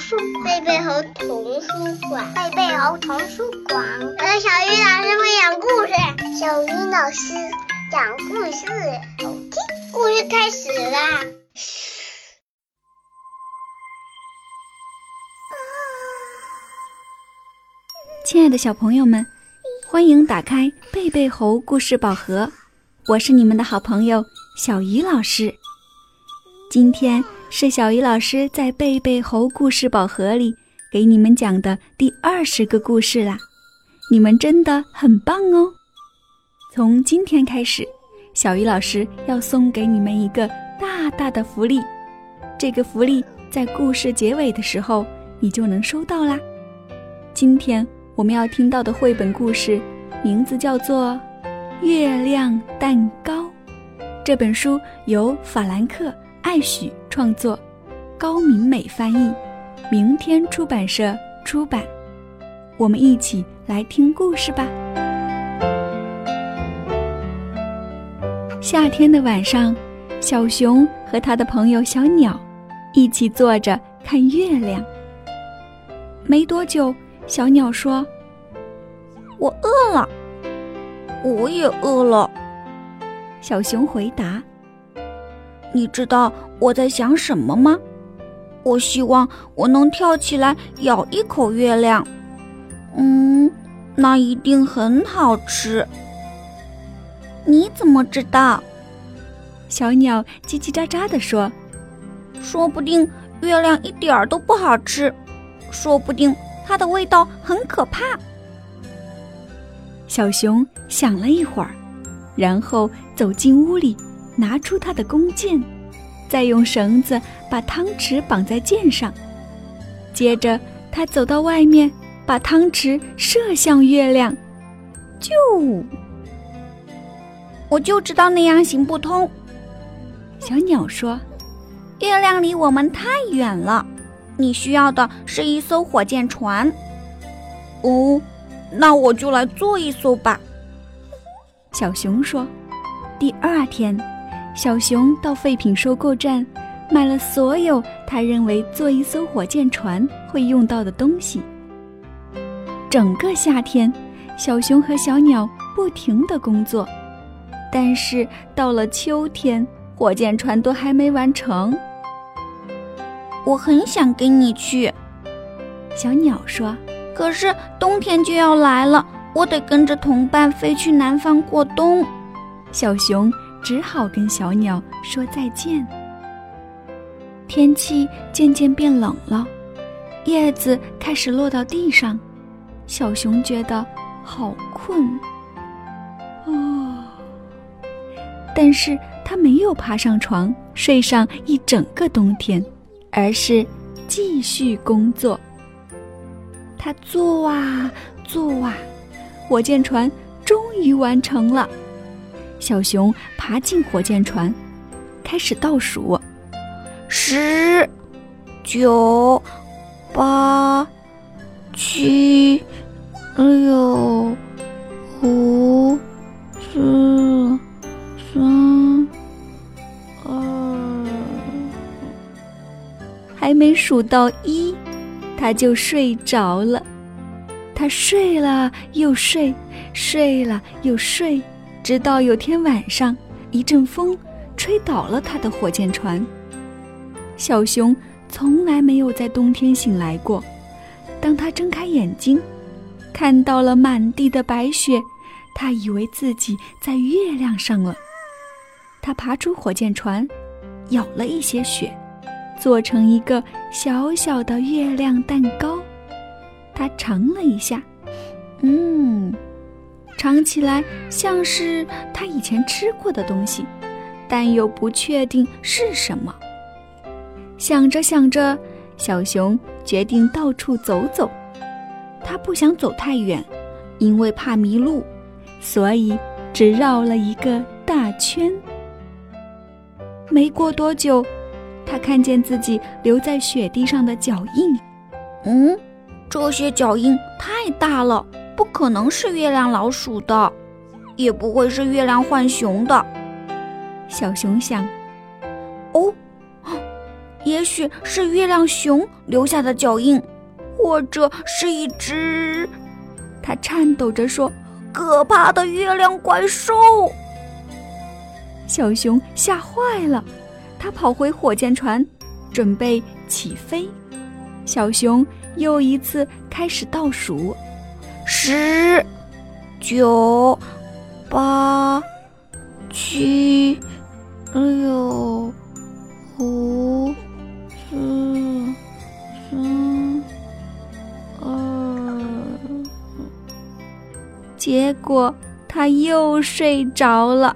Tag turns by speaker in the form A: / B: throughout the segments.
A: 书，
B: 贝贝猴童书馆，
A: 贝贝猴童书馆。
B: 我的小鱼老师会讲故事，
A: 小鱼老师讲故事，好听。
B: 故事开始啦！
C: 亲爱的小朋友们，欢迎打开贝贝猴故事宝盒，我是你们的好朋友小鱼老师。今天是小鱼老师在贝贝猴故事宝盒里给你们讲的第二十个故事啦，你们真的很棒哦！从今天开始，小鱼老师要送给你们一个大大的福利，这个福利在故事结尾的时候你就能收到啦。今天。我们要听到的绘本故事，名字叫做《月亮蛋糕》。这本书由法兰克·艾许创作，高明美翻译，明天出版社出版。我们一起来听故事吧。夏天的晚上，小熊和他的朋友小鸟一起坐着看月亮。没多久。小鸟说：“
D: 我饿了，
E: 我也饿了。”
C: 小熊回答：“
E: 你知道我在想什么吗？我希望我能跳起来咬一口月亮。嗯，那一定很好吃。
D: 你怎么知道？”
C: 小鸟叽叽喳喳地说：“
E: 说不定月亮一点儿都不好吃，说不定。”它的味道很可怕。
C: 小熊想了一会儿，然后走进屋里，拿出他的弓箭，再用绳子把汤匙绑在箭上。接着，他走到外面，把汤匙射向月亮。就，
E: 我就知道那样行不通。
C: 小鸟说：“
E: 月亮离我们太远了。”你需要的是一艘火箭船。
D: 哦，那我就来做一艘吧。
C: 小熊说。第二天，小熊到废品收购站买了所有他认为做一艘火箭船会用到的东西。整个夏天，小熊和小鸟不停地工作，但是到了秋天，火箭船都还没完成。
E: 我很想跟你去，
C: 小鸟说。
E: 可是冬天就要来了，我得跟着同伴飞去南方过冬。
C: 小熊只好跟小鸟说再见。天气渐渐变冷了，叶子开始落到地上，小熊觉得好困。哦，但是他没有爬上床睡上一整个冬天。而是继续工作。他做啊做啊，火箭船终于完成了。小熊爬进火箭船，开始倒数：
E: 十、九、八、七、六、五、四、三。
C: 二还没数到一，他就睡着了。他睡了又睡，睡了又睡，直到有天晚上，一阵风吹倒了他的火箭船。小熊从来没有在冬天醒来过。当他睁开眼睛，看到了满地的白雪，他以为自己在月亮上了。他爬出火箭船，舀了一些雪。做成一个小小的月亮蛋糕，他尝了一下，嗯，尝起来像是他以前吃过的东西，但又不确定是什么。想着想着，小熊决定到处走走。他不想走太远，因为怕迷路，所以只绕了一个大圈。没过多久。他看见自己留在雪地上的脚印，
E: 嗯，这些脚印太大了，不可能是月亮老鼠的，也不会是月亮浣熊的。
C: 小熊想：“
E: 哦，也许是月亮熊留下的脚印，或者是一只……
C: 他颤抖着说：“
E: 可怕的月亮怪兽！”
C: 小熊吓坏了，他跑回火箭船，准备起飞。小熊又一次开始倒数：
E: 十、九、八、七、六、五、四、三、二。
C: 结果他又睡着了。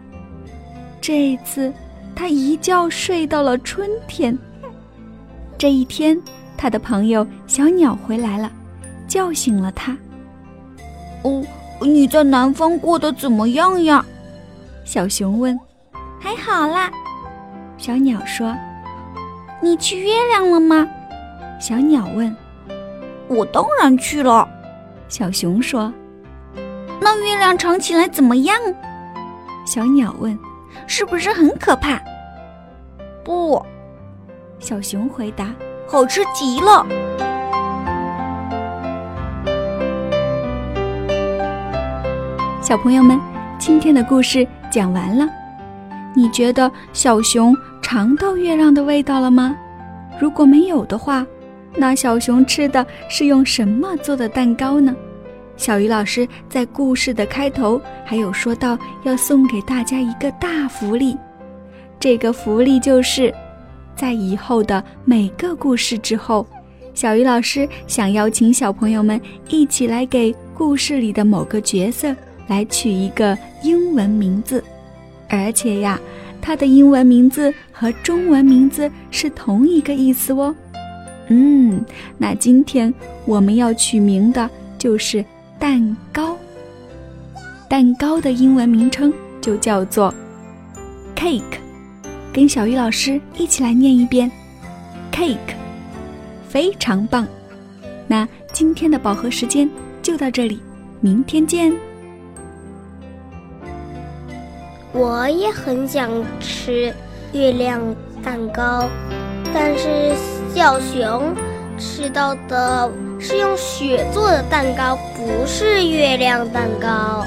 C: 这次他一觉睡到了春天。这一天。他的朋友小鸟回来了，叫醒了他。
E: 哦，你在南方过得怎么样呀？
C: 小熊问。
B: 还好啦，
C: 小鸟说。
B: 你去月亮了吗？
C: 小鸟问。
E: 我当然去了，
C: 小熊说。
B: 那月亮长起来怎么样？
C: 小鸟问。
B: 是不是很可怕？
E: 不，
C: 小熊回答。
E: 好吃极了，
C: 小朋友们，今天的故事讲完了。你觉得小熊尝到月亮的味道了吗？如果没有的话，那小熊吃的是用什么做的蛋糕呢？小鱼老师在故事的开头还有说到，要送给大家一个大福利，这个福利就是。在以后的每个故事之后，小鱼老师想邀请小朋友们一起来给故事里的某个角色来取一个英文名字，而且呀，它的英文名字和中文名字是同一个意思哦。嗯，那今天我们要取名的就是蛋糕。蛋糕的英文名称就叫做 cake。跟小鱼老师一起来念一遍，cake，非常棒。那今天的饱和时间就到这里，明天见。
B: 我也很想吃月亮蛋糕，但是小熊吃到的是用雪做的蛋糕，不是月亮蛋糕。